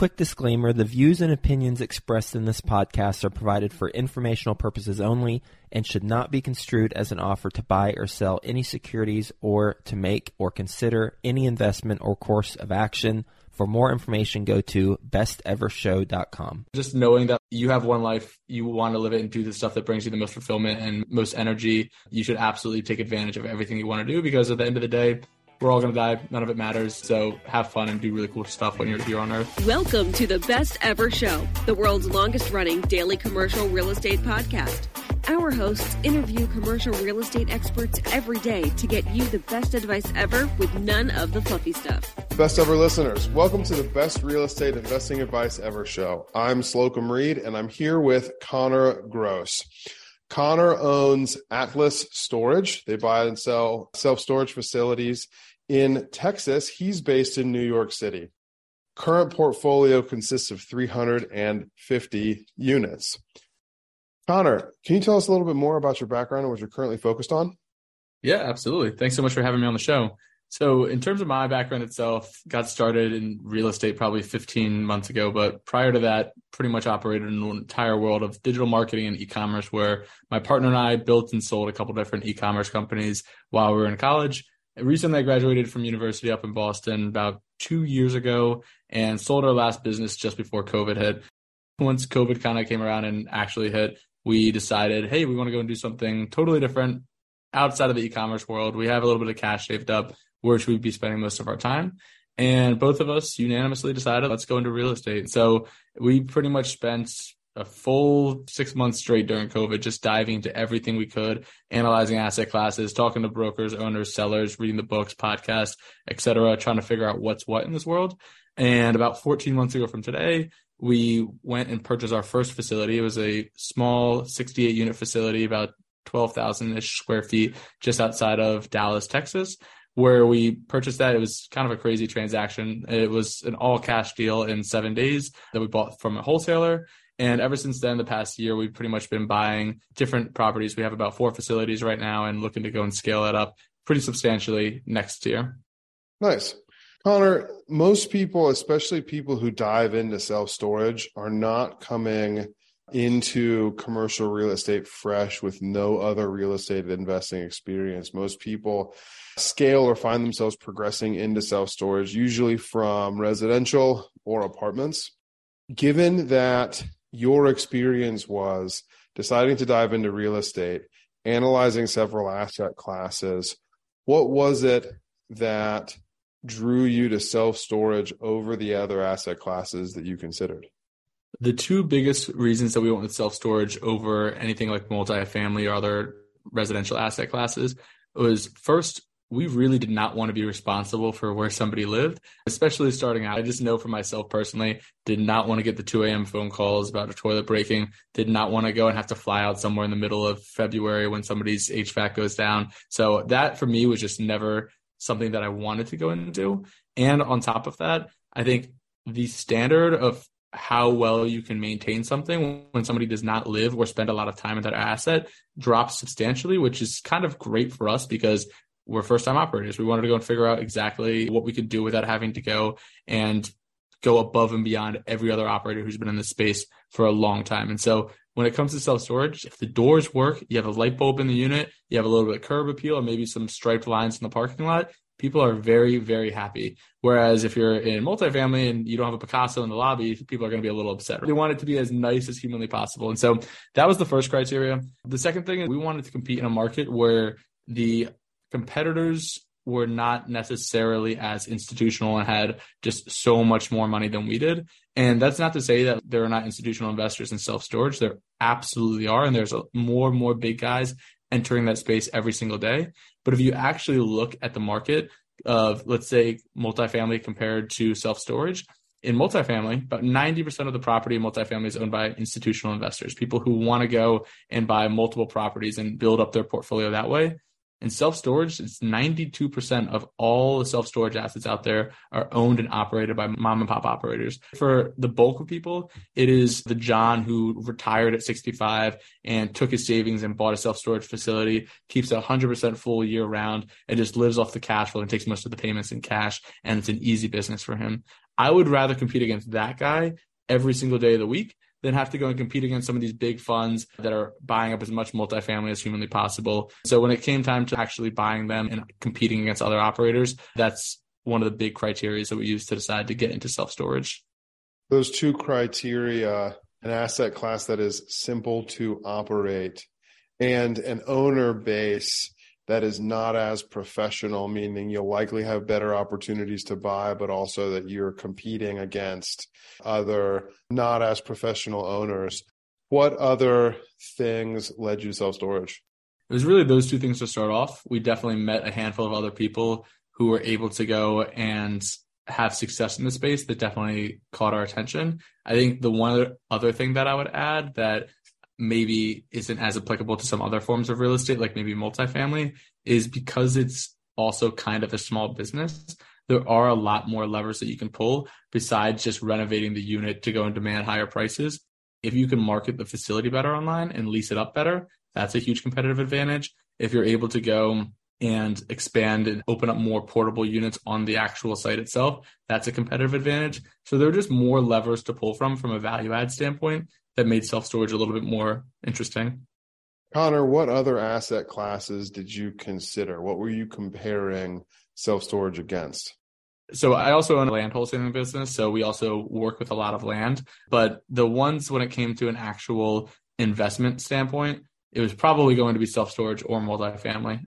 Quick disclaimer the views and opinions expressed in this podcast are provided for informational purposes only and should not be construed as an offer to buy or sell any securities or to make or consider any investment or course of action. For more information, go to bestevershow.com. Just knowing that you have one life, you want to live it and do the stuff that brings you the most fulfillment and most energy, you should absolutely take advantage of everything you want to do because at the end of the day, we're all going to die. None of it matters. So have fun and do really cool stuff when you're here on Earth. Welcome to the Best Ever Show, the world's longest running daily commercial real estate podcast. Our hosts interview commercial real estate experts every day to get you the best advice ever with none of the fluffy stuff. Best ever listeners, welcome to the Best Real Estate Investing Advice Ever show. I'm Slocomb Reed and I'm here with Connor Gross. Connor owns Atlas Storage. They buy and sell self storage facilities in Texas. He's based in New York City. Current portfolio consists of 350 units. Connor, can you tell us a little bit more about your background and what you're currently focused on? Yeah, absolutely. Thanks so much for having me on the show. So, in terms of my background itself, got started in real estate probably 15 months ago, but prior to that, pretty much operated in an entire world of digital marketing and e-commerce where my partner and I built and sold a couple different e-commerce companies while we were in college recently I graduated from university up in Boston about two years ago and sold our last business just before COVID hit. Once COVID kind of came around and actually hit, we decided, hey, we want to go and do something totally different outside of the e-commerce world. We have a little bit of cash saved up. Where should we be spending most of our time? And both of us unanimously decided, let's go into real estate. So we pretty much spent a full six months straight during COVID, just diving into everything we could, analyzing asset classes, talking to brokers, owners, sellers, reading the books, podcasts, etc., trying to figure out what's what in this world. And about 14 months ago from today, we went and purchased our first facility. It was a small 68 unit facility, about 12,000 ish square feet, just outside of Dallas, Texas where we purchased that. It was kind of a crazy transaction. It was an all cash deal in seven days that we bought from a wholesaler. And ever since then, the past year, we've pretty much been buying different properties. We have about four facilities right now and looking to go and scale that up pretty substantially next year. Nice. Connor, most people, especially people who dive into self storage, are not coming into commercial real estate fresh with no other real estate investing experience. Most people scale or find themselves progressing into self storage, usually from residential or apartments. Given that your experience was deciding to dive into real estate, analyzing several asset classes. What was it that drew you to self storage over the other asset classes that you considered? The two biggest reasons that we went with self storage over anything like multifamily or other residential asset classes was first, we really did not want to be responsible for where somebody lived, especially starting out. I just know for myself personally, did not want to get the 2 a.m. phone calls about a toilet breaking, did not want to go and have to fly out somewhere in the middle of February when somebody's HVAC goes down. So that for me was just never something that I wanted to go into. And on top of that, I think the standard of how well you can maintain something when somebody does not live or spend a lot of time in that asset drops substantially, which is kind of great for us because we're first time operators. We wanted to go and figure out exactly what we could do without having to go and go above and beyond every other operator who's been in this space for a long time. And so when it comes to self storage, if the doors work, you have a light bulb in the unit, you have a little bit of curb appeal, or maybe some striped lines in the parking lot, people are very, very happy. Whereas if you're in multifamily and you don't have a Picasso in the lobby, people are going to be a little upset. They want it to be as nice as humanly possible. And so that was the first criteria. The second thing is we wanted to compete in a market where the competitors were not necessarily as institutional and had just so much more money than we did. And that's not to say that there are not institutional investors in self storage. There absolutely are. And there's more and more big guys entering that space every single day. But if you actually look at the market of, let's say, multifamily compared to self storage, in multifamily, about 90% of the property in multifamily is owned by institutional investors, people who want to go and buy multiple properties and build up their portfolio that way. In self storage, it's 92% of all the self storage assets out there are owned and operated by mom and pop operators. For the bulk of people, it is the John who retired at 65 and took his savings and bought a self storage facility, keeps it 100% full year round, and just lives off the cash flow and takes most of the payments in cash. And it's an easy business for him. I would rather compete against that guy every single day of the week then have to go and compete against some of these big funds that are buying up as much multifamily as humanly possible. So when it came time to actually buying them and competing against other operators, that's one of the big criteria that we use to decide to get into self storage. Those two criteria an asset class that is simple to operate and an owner base that is not as professional, meaning you'll likely have better opportunities to buy, but also that you're competing against other not as professional owners. What other things led you to self storage? It was really those two things to start off. We definitely met a handful of other people who were able to go and have success in the space that definitely caught our attention. I think the one other thing that I would add that maybe isn't as applicable to some other forms of real estate, like maybe multifamily, is because it's also kind of a small business. There are a lot more levers that you can pull besides just renovating the unit to go and demand higher prices. If you can market the facility better online and lease it up better, that's a huge competitive advantage. If you're able to go and expand and open up more portable units on the actual site itself, that's a competitive advantage. So there are just more levers to pull from from a value add standpoint that made self storage a little bit more interesting. Connor, what other asset classes did you consider? What were you comparing self storage against? So I also own a land wholesaling business. So we also work with a lot of land. But the ones when it came to an actual investment standpoint, it was probably going to be self storage or multifamily.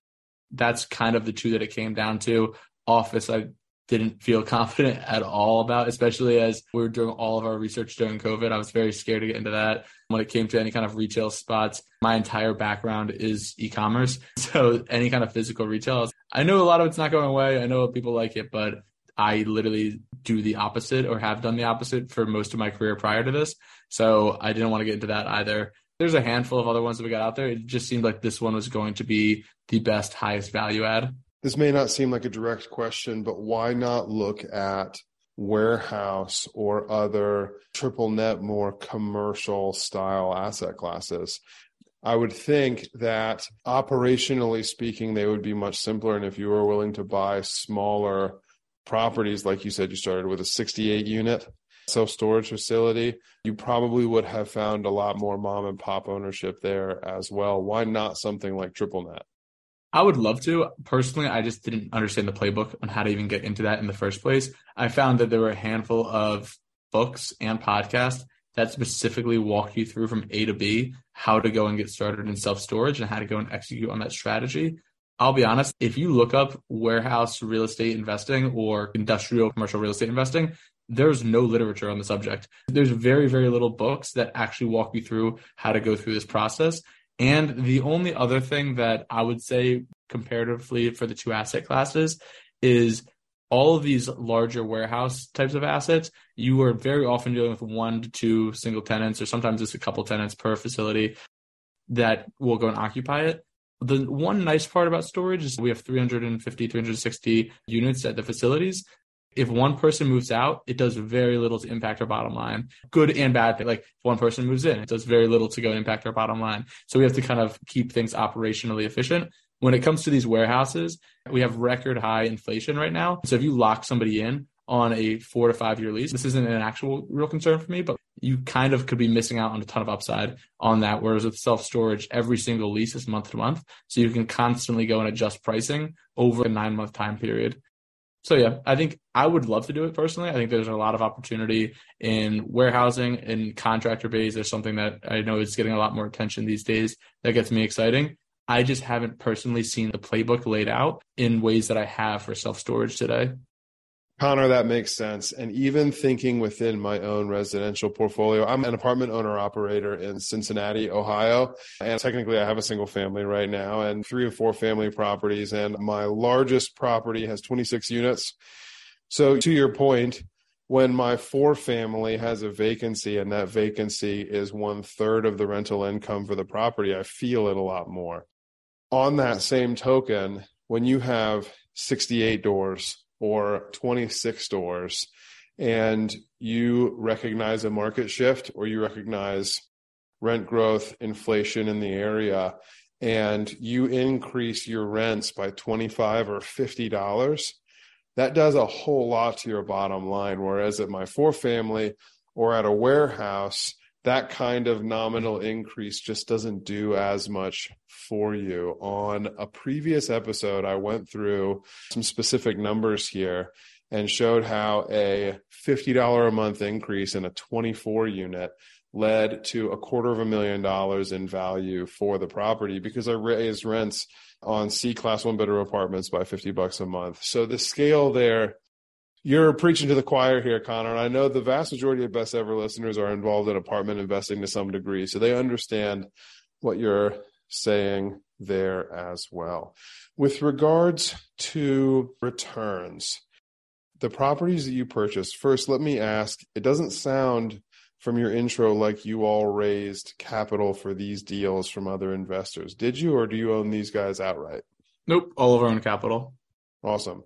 That's kind of the two that it came down to. Office, I didn't feel confident at all about, especially as we were doing all of our research during COVID. I was very scared to get into that. When it came to any kind of retail spots, my entire background is e-commerce. So any kind of physical retail, I know a lot of it's not going away. I know people like it, but I literally do the opposite or have done the opposite for most of my career prior to this. So I didn't want to get into that either. There's a handful of other ones that we got out there. It just seemed like this one was going to be the best, highest value add. This may not seem like a direct question, but why not look at warehouse or other triple net, more commercial style asset classes? I would think that operationally speaking, they would be much simpler. And if you were willing to buy smaller properties, like you said, you started with a 68 unit self storage facility, you probably would have found a lot more mom and pop ownership there as well. Why not something like triple net? I would love to. Personally, I just didn't understand the playbook on how to even get into that in the first place. I found that there were a handful of books and podcasts that specifically walk you through from A to B how to go and get started in self storage and how to go and execute on that strategy. I'll be honest, if you look up warehouse real estate investing or industrial commercial real estate investing, there's no literature on the subject. There's very, very little books that actually walk you through how to go through this process. And the only other thing that I would say comparatively for the two asset classes is all of these larger warehouse types of assets, you are very often dealing with one to two single tenants, or sometimes it's a couple tenants per facility that will go and occupy it. The one nice part about storage is we have 350, 360 units at the facilities. If one person moves out, it does very little to impact our bottom line, good and bad. Like if one person moves in, it does very little to go and impact our bottom line. So we have to kind of keep things operationally efficient. When it comes to these warehouses, we have record high inflation right now. So if you lock somebody in on a four to five year lease, this isn't an actual real concern for me, but you kind of could be missing out on a ton of upside on that. Whereas with self storage, every single lease is month to month. So you can constantly go and adjust pricing over a nine month time period. So yeah, I think I would love to do it personally. I think there's a lot of opportunity in warehousing and contractor base. There's something that I know is getting a lot more attention these days that gets me exciting. I just haven't personally seen the playbook laid out in ways that I have for self storage today. Connor, that makes sense. And even thinking within my own residential portfolio, I'm an apartment owner operator in Cincinnati, Ohio. And technically, I have a single family right now and three or four family properties. And my largest property has 26 units. So, to your point, when my four family has a vacancy and that vacancy is one third of the rental income for the property, I feel it a lot more. On that same token, when you have 68 doors, or 26 stores and you recognize a market shift or you recognize rent growth, inflation in the area, and you increase your rents by 25 or 50 dollars, that does a whole lot to your bottom line. Whereas at my four family or at a warehouse, that kind of nominal increase just doesn't do as much for you. On a previous episode, I went through some specific numbers here and showed how a $50 a month increase in a 24 unit led to a quarter of a million dollars in value for the property because I raised rents on C class one bedroom apartments by 50 bucks a month. So the scale there you're preaching to the choir here, Connor. And I know the vast majority of best ever listeners are involved in apartment investing to some degree, so they understand what you're saying there as well. With regards to returns, the properties that you purchased, first, let me ask it doesn't sound from your intro like you all raised capital for these deals from other investors. Did you, or do you own these guys outright? Nope, all of our own capital. Awesome.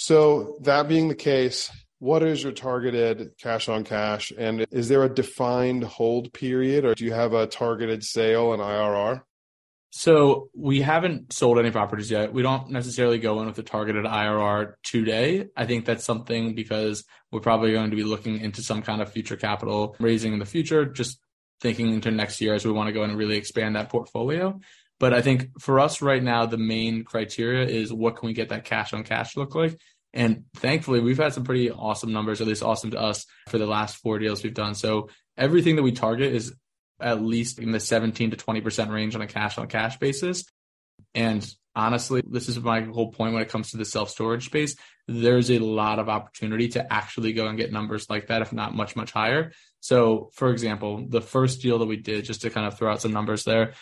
So that being the case, what is your targeted cash on cash? And is there a defined hold period or do you have a targeted sale and IRR? So we haven't sold any properties yet. We don't necessarily go in with a targeted IRR today. I think that's something because we're probably going to be looking into some kind of future capital raising in the future, just thinking into next year as we want to go and really expand that portfolio. But I think for us right now, the main criteria is what can we get that cash on cash look like? And thankfully, we've had some pretty awesome numbers, at least awesome to us for the last four deals we've done. So everything that we target is at least in the 17 to 20% range on a cash on cash basis. And honestly, this is my whole point when it comes to the self storage space. There's a lot of opportunity to actually go and get numbers like that, if not much, much higher. So, for example, the first deal that we did, just to kind of throw out some numbers there,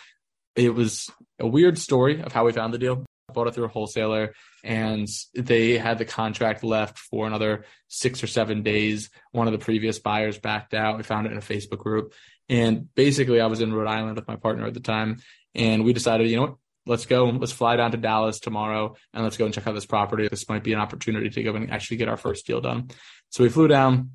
it was a weird story of how we found the deal. Bought it through a wholesaler and they had the contract left for another six or seven days. One of the previous buyers backed out. We found it in a Facebook group. And basically, I was in Rhode Island with my partner at the time. And we decided, you know what? Let's go. Let's fly down to Dallas tomorrow and let's go and check out this property. This might be an opportunity to go and actually get our first deal done. So we flew down,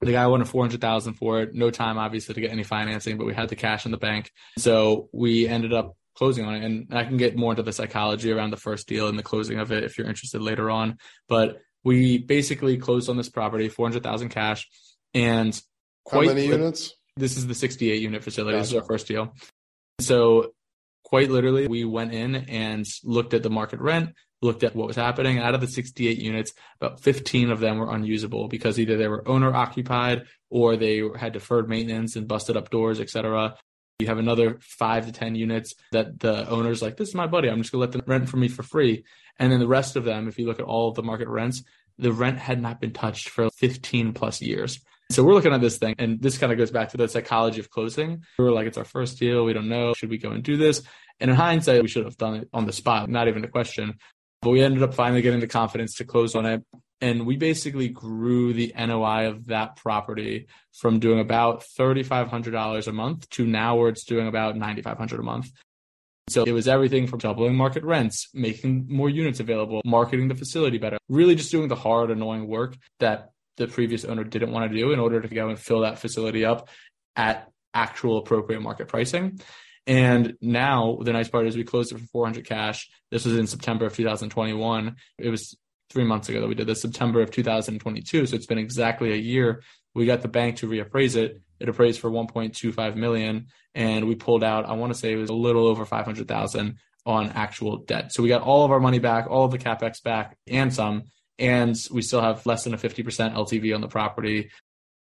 the guy wanted 400,000 for it. No time, obviously, to get any financing, but we had the cash in the bank. So we ended up closing on it. And I can get more into the psychology around the first deal and the closing of it if you're interested later on. But we basically closed on this property, 400,000 cash. And quite How many units? This is the 68 unit facility. Gotcha. This is our first deal. So quite literally, we went in and looked at the market rent, looked at what was happening. Out of the 68 units, about 15 of them were unusable because either they were owner occupied or they had deferred maintenance and busted up doors, etc. You have another five to 10 units that the owner's like, this is my buddy. I'm just going to let them rent for me for free. And then the rest of them, if you look at all of the market rents, the rent had not been touched for 15 plus years. So we're looking at this thing, and this kind of goes back to the psychology of closing. We were like, it's our first deal. We don't know. Should we go and do this? And in hindsight, we should have done it on the spot, not even a question. But we ended up finally getting the confidence to close on it. And we basically grew the NOI of that property from doing about $3,500 a month to now where it's doing about $9,500 a month. So it was everything from doubling market rents, making more units available, marketing the facility better, really just doing the hard, annoying work that the previous owner didn't want to do in order to go and fill that facility up at actual appropriate market pricing. And now the nice part is we closed it for 400 cash. This was in September of 2021. It was three months ago that we did this, September of 2022. So it's been exactly a year. We got the bank to reappraise it. It appraised for 1.25 million, and we pulled out. I want to say it was a little over 500,000 on actual debt. So we got all of our money back, all of the capex back, and some. And we still have less than a 50% LTV on the property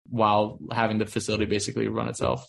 while having the facility basically run itself.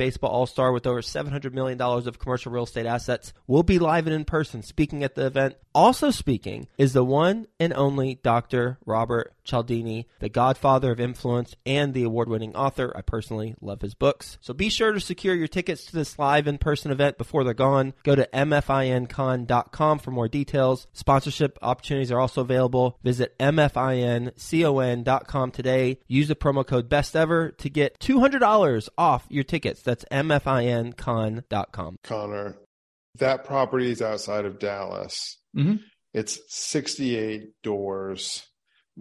Baseball All Star with over $700 million of commercial real estate assets, will be live and in person speaking at the event. Also speaking is the one and only Dr. Robert Cialdini, the godfather of influence and the award winning author. I personally love his books. So be sure to secure your tickets to this live in person event before they're gone. Go to mfincon.com for more details. Sponsorship opportunities are also available. Visit mfincon.com today. Use the promo code best ever to get $200 off your tickets. mfincon.com. Connor, that property is outside of Dallas. Mm-hmm. It's 68 doors,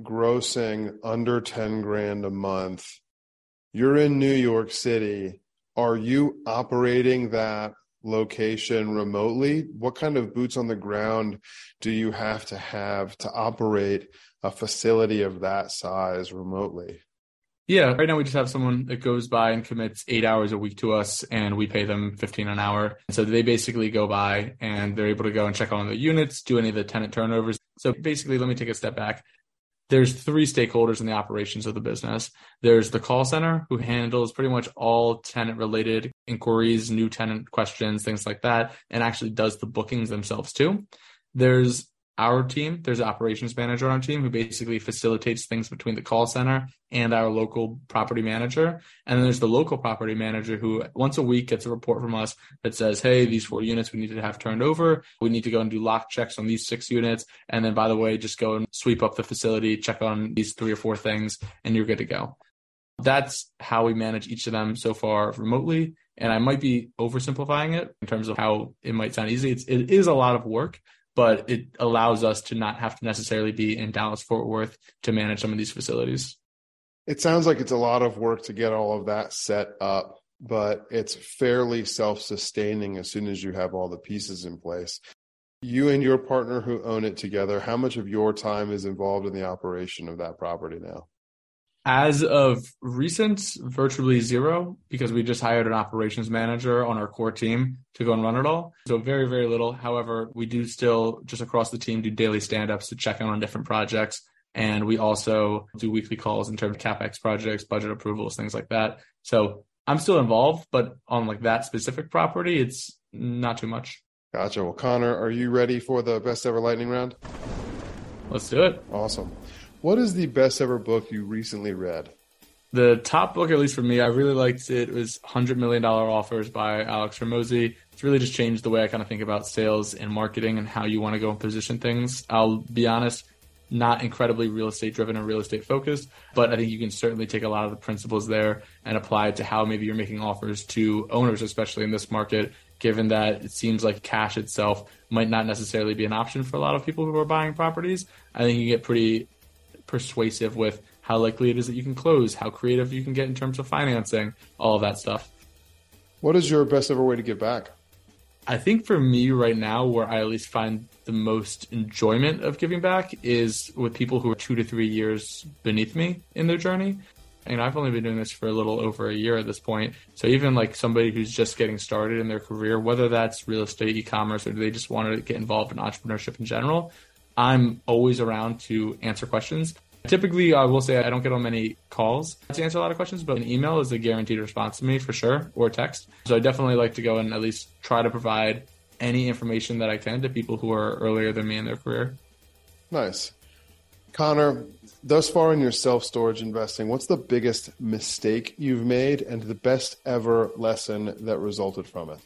grossing under 10 grand a month. You're in New York City. Are you operating that location remotely? What kind of boots on the ground do you have to have to operate a facility of that size remotely? Yeah, right now we just have someone that goes by and commits eight hours a week to us, and we pay them fifteen an hour. So they basically go by and they're able to go and check on the units, do any of the tenant turnovers. So basically, let me take a step back. There's three stakeholders in the operations of the business. There's the call center, who handles pretty much all tenant related inquiries, new tenant questions, things like that, and actually does the bookings themselves too. There's our team, there's an operations manager on our team who basically facilitates things between the call center and our local property manager. And then there's the local property manager who once a week gets a report from us that says, Hey, these four units we need to have turned over. We need to go and do lock checks on these six units. And then by the way, just go and sweep up the facility, check on these three or four things, and you're good to go. That's how we manage each of them so far remotely. And I might be oversimplifying it in terms of how it might sound easy. It's, it is a lot of work, but it allows us to not have to necessarily be in Dallas Fort Worth to manage some of these facilities. It sounds like it's a lot of work to get all of that set up, but it's fairly self sustaining as soon as you have all the pieces in place. You and your partner who own it together, how much of your time is involved in the operation of that property now? As of recent, virtually zero, because we just hired an operations manager on our core team to go and run it all. So very, very little. However, we do still just across the team do daily stand-ups to check in on different projects. And we also do weekly calls in terms of CapEx projects, budget approvals, things like that. So I'm still involved, but on like that specific property, it's not too much. Gotcha. Well, Connor, are you ready for the best ever lightning round? Let's do it. Awesome. What is the best ever book you recently read? The top book, at least for me, I really liked it. It was $100 Million Offers by Alex Hormozi. It's really just changed the way I kind of think about sales and marketing and how you want to go and position things. I'll be honest, not incredibly real estate driven or real estate focused, but I think you can certainly take a lot of the principles there and apply it to how maybe you're making offers to owners, especially in this market, given that it seems like cash itself might not necessarily be an option for a lot of people who are buying properties. I think you get pretty persuasive with how likely it is that you can close, how creative you can get in terms of financing, all of that stuff. What is your best ever way to give back? I think for me right now, where I at least find the most enjoyment of giving back is with people who are two to three years beneath me in their journey. And I've only been doing this for a little over a year at this point. So even like somebody who's just getting started in their career, whether that's real estate, e-commerce, or they just want to get involved in entrepreneurship in general, I'm always around to answer questions. Typically, I will say I don't get on many calls to answer a lot of questions, but an email is a guaranteed response to me for sure, or text. So I definitely like to go and at least try to provide any information that I can to people who are earlier than me in their career. Nice. Connor, thus far in your self storage investing, what's the biggest mistake you've made and the best ever lesson that resulted from it?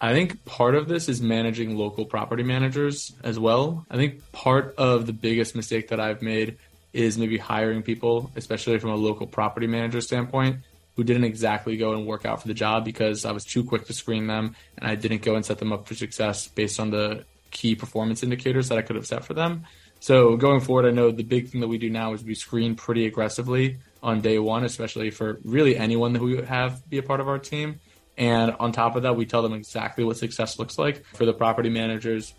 I think part of this is managing local property managers as well. I think part of the biggest mistake that I've made is maybe hiring people, especially from a local property manager standpoint, who didn't exactly go and work out for the job because I was too quick to screen them and I didn't go and set them up for success based on the key performance indicators that I could have set for them. So going forward, I know the big thing that we do now is we screen pretty aggressively on day one, especially for really anyone that we have be a part of our team. And on top of that, we tell them exactly what success looks like for the property managers.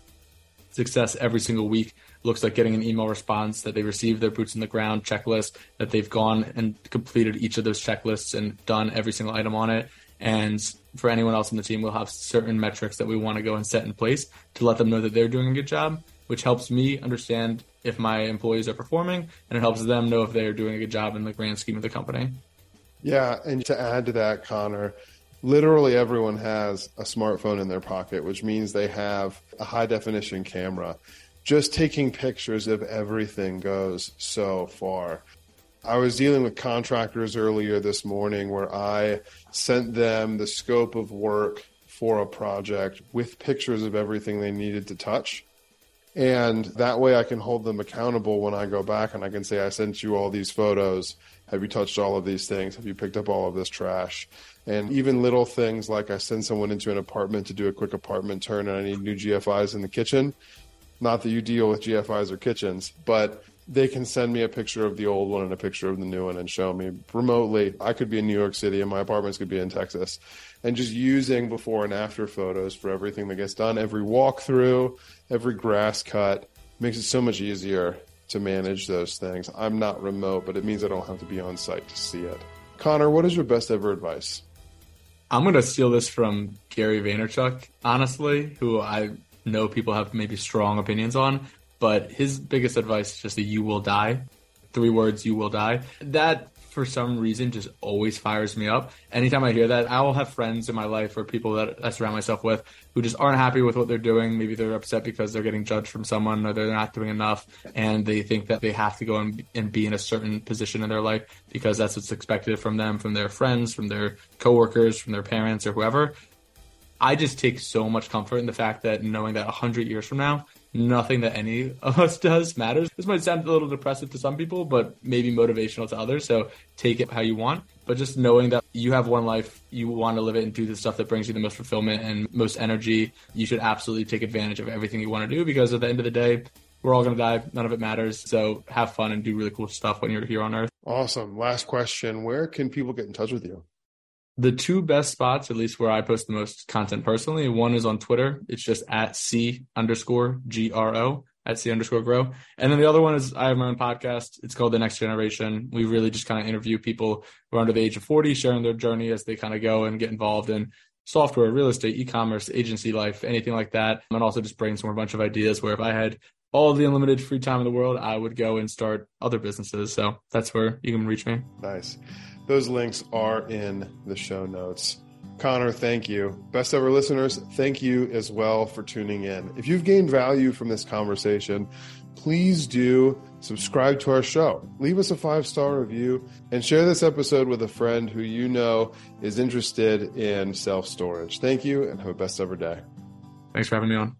Success every single week looks like getting an email response that they received their boots in the ground checklist, that they've gone and completed each of those checklists and done every single item on it. And for anyone else in the team, we'll have certain metrics that we want to go and set in place to let them know that they're doing a good job, which helps me understand if my employees are performing and it helps them know if they're doing a good job in the grand scheme of the company. Yeah. And to add to that, Connor, literally everyone has a smartphone in their pocket, which means they have a high definition camera just taking pictures of everything goes so far. I was dealing with contractors earlier this morning where I sent them the scope of work for a project with pictures of everything they needed to touch. And that way I can hold them accountable when I go back and I can say, I sent you all these photos. Have you touched all of these things? Have you picked up all of this trash? And even little things like I send someone into an apartment to do a quick apartment turn and I need new GFIs in the kitchen. Not that you deal with GFIs or kitchens, but they can send me a picture of the old one and a picture of the new one and show me remotely. I could be in New York City and my apartments could be in Texas. And just using before and after photos for everything that gets done, every walkthrough, every grass cut makes it so much easier to manage those things. I'm not remote, but it means I don't have to be on site to see it. Connor, what is your best ever advice? I'm going to steal this from Gary Vaynerchuk, honestly, who I know people have maybe strong opinions on, but his biggest advice is just that you will die. Three words, you will die. That for some reason just always fires me up. Anytime I hear that, I will have friends in my life or people that I surround myself with who just aren't happy with what they're doing. Maybe they're upset because they're getting judged from someone or they're not doing enough and they think that they have to go and, be in a certain position in their life because that's what's expected from them, from their friends, from their coworkers, from their parents or whoever. I just take so much comfort in the fact that knowing that 100 years from now, nothing that any of us does matters. This might sound a little depressive to some people, but maybe motivational to others. So take it how you want. But just knowing that you have one life, you want to live it and do the stuff that brings you the most fulfillment and most energy, you should absolutely take advantage of everything you want to do because at the end of the day, we're all going to die. None of it matters. So have fun and do really cool stuff when you're here on Earth. Awesome. Last question Where can people get in touch with you? the two best spots, at least where I post the most content personally, one is on Twitter. It's just at C underscore G R O at C underscore grow. And then the other one is I have my own podcast. It's called The Next Generation. We really just kind of interview people who are under the age of 40, sharing their journey as they kind of go and get involved in software, real estate, e-commerce, agency life, anything like that. And also just brainstorm a bunch of ideas where if I had all the unlimited free time in the world, I would go and start other businesses. So that's where you can reach me. Nice. Those links are in the show notes. Connor, thank you. Best ever listeners, thank you as well for tuning in. If you've gained value from this conversation, please do subscribe to our show. Leave us a five star review and share this episode with a friend who you know is interested in self storage. Thank you and have a best ever day. Thanks for having me on.